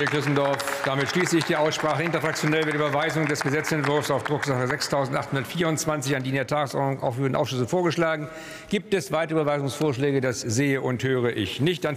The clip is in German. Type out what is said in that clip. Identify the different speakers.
Speaker 1: Herr Christendorf, damit schließe ich die Aussprache. Interfraktionell wird Überweisung des Gesetzentwurfs auf Drucksache 6824 an die in der Tagesordnung aufgeführten Ausschüsse vorgeschlagen. Gibt es weitere Überweisungsvorschläge? Das sehe und höre ich nicht. Dann